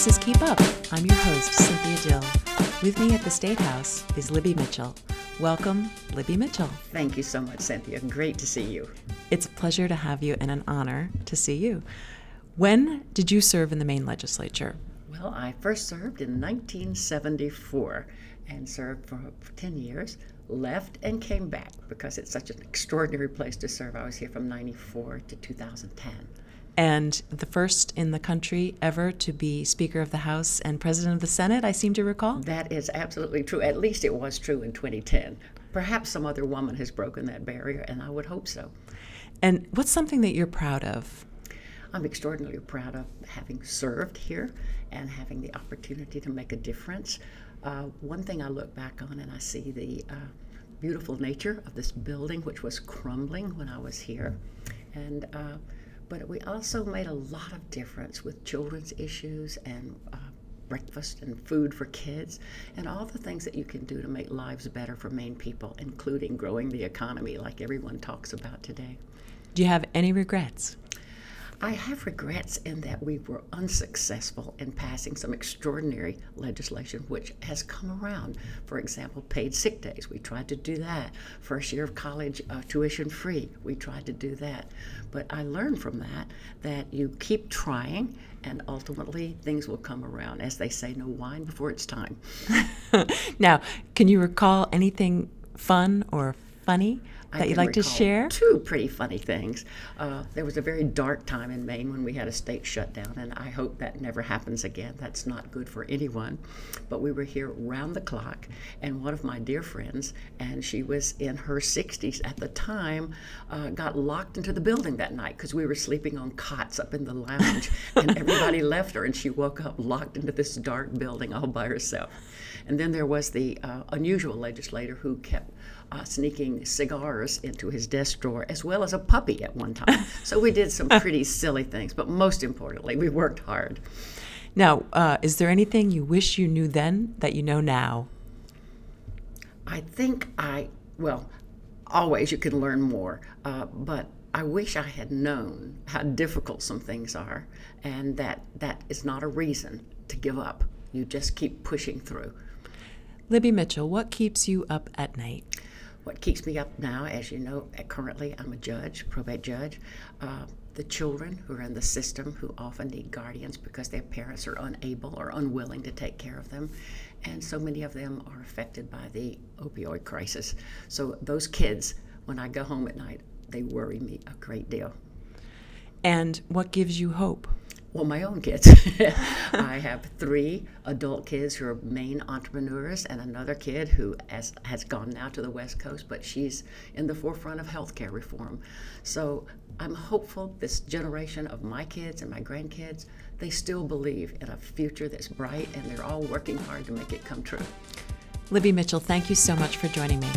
This is Keep Up. I'm your host, Cynthia Dill. With me at the State House is Libby Mitchell. Welcome, Libby Mitchell. Thank you so much, Cynthia. Great to see you. It's a pleasure to have you and an honor to see you. When did you serve in the Maine legislature? Well, I first served in 1974 and served for, for 10 years, left and came back because it's such an extraordinary place to serve. I was here from 94 to 2010 and the first in the country ever to be Speaker of the House and President of the Senate, I seem to recall. That is absolutely true. At least it was true in 2010. Perhaps some other woman has broken that barrier, and I would hope so. And what's something that you're proud of? I'm extraordinarily proud of having served here and having the opportunity to make a difference. Uh, one thing I look back on and I see the uh, beautiful nature of this building, which was crumbling when I was here. And uh, but we also made a lot of difference with children's issues and uh, breakfast and food for kids and all the things that you can do to make lives better for Maine people, including growing the economy like everyone talks about today. Do you have any regrets? I have regrets in that we were unsuccessful in passing some extraordinary legislation which has come around. For example, paid sick days. We tried to do that. First year of college uh, tuition free. We tried to do that. But I learned from that that you keep trying and ultimately things will come around. As they say, no wine before it's time. now, can you recall anything fun or funny that you'd like to share? Two pretty funny things. Uh, there was a very dark time in Maine when we had a state shutdown, and I hope that never happens again. That's not good for anyone. But we were here round the clock, and one of my dear friends, and she was in her 60s at the time, uh, got locked into the building that night because we were sleeping on cots up in the lounge, and everybody left her, and she woke up locked into this dark building all by herself. And then there was the uh, unusual legislator who kept uh, sneaking cigars into his desk drawer, as well as a puppy at one time. so we did some pretty silly things, but most importantly, we worked hard. Now, uh, is there anything you wish you knew then that you know now? I think I, well, always you can learn more, uh, but I wish I had known how difficult some things are, and that that is not a reason to give up. You just keep pushing through. Libby Mitchell, what keeps you up at night? What keeps me up now, as you know, currently I'm a judge, probate judge. Uh, the children who are in the system who often need guardians because their parents are unable or unwilling to take care of them. And so many of them are affected by the opioid crisis. So those kids, when I go home at night, they worry me a great deal. And what gives you hope? Well, my own kids. I have three adult kids who are Maine entrepreneurs, and another kid who has, has gone now to the West Coast, but she's in the forefront of healthcare reform. So I'm hopeful this generation of my kids and my grandkids, they still believe in a future that's bright, and they're all working hard to make it come true. Libby Mitchell, thank you so much for joining me.